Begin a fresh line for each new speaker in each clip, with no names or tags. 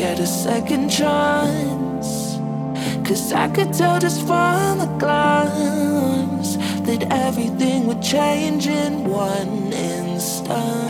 Get a second chance. Cause I could tell just from a glance that everything would change in one instant.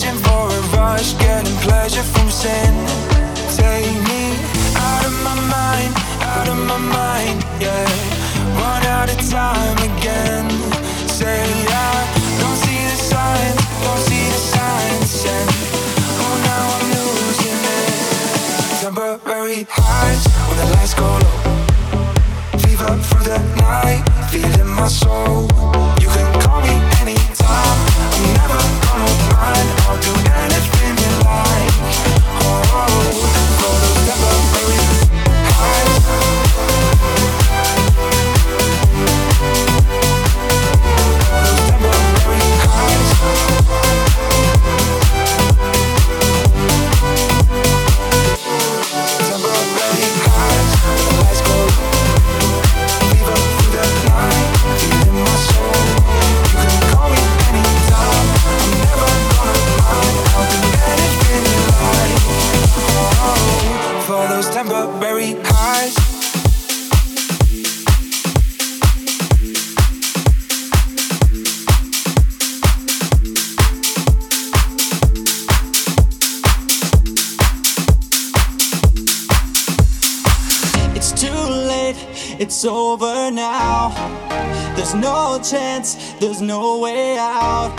searching for a rush, getting pleasure from sin. Take me out of my mind, out of my mind,
yeah. One out of time again. Say I don't see the signs, don't see the signs. And oh, now I'm losing it. Temporary highs when the lights go low. Fever through the night, feeling my soul. I'll do There's no way out.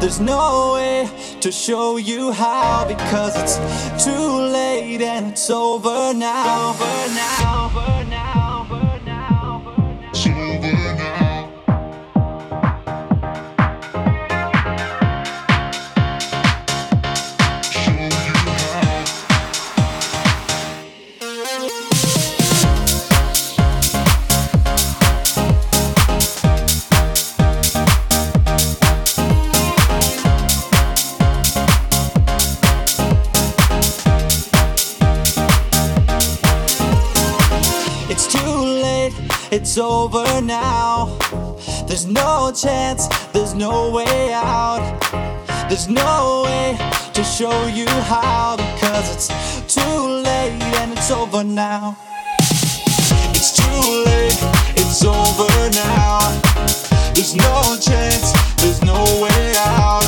There's no way to show you how because it's too late and it's over now. Over now. Over now. It's over now. There's no chance, there's no way out. There's no way to show you how because it's too late and it's over now. It's too late, it's over now. There's no chance, there's
no way out.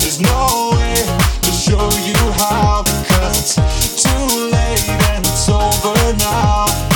There's no
way to show you how because it's too late and it's over now.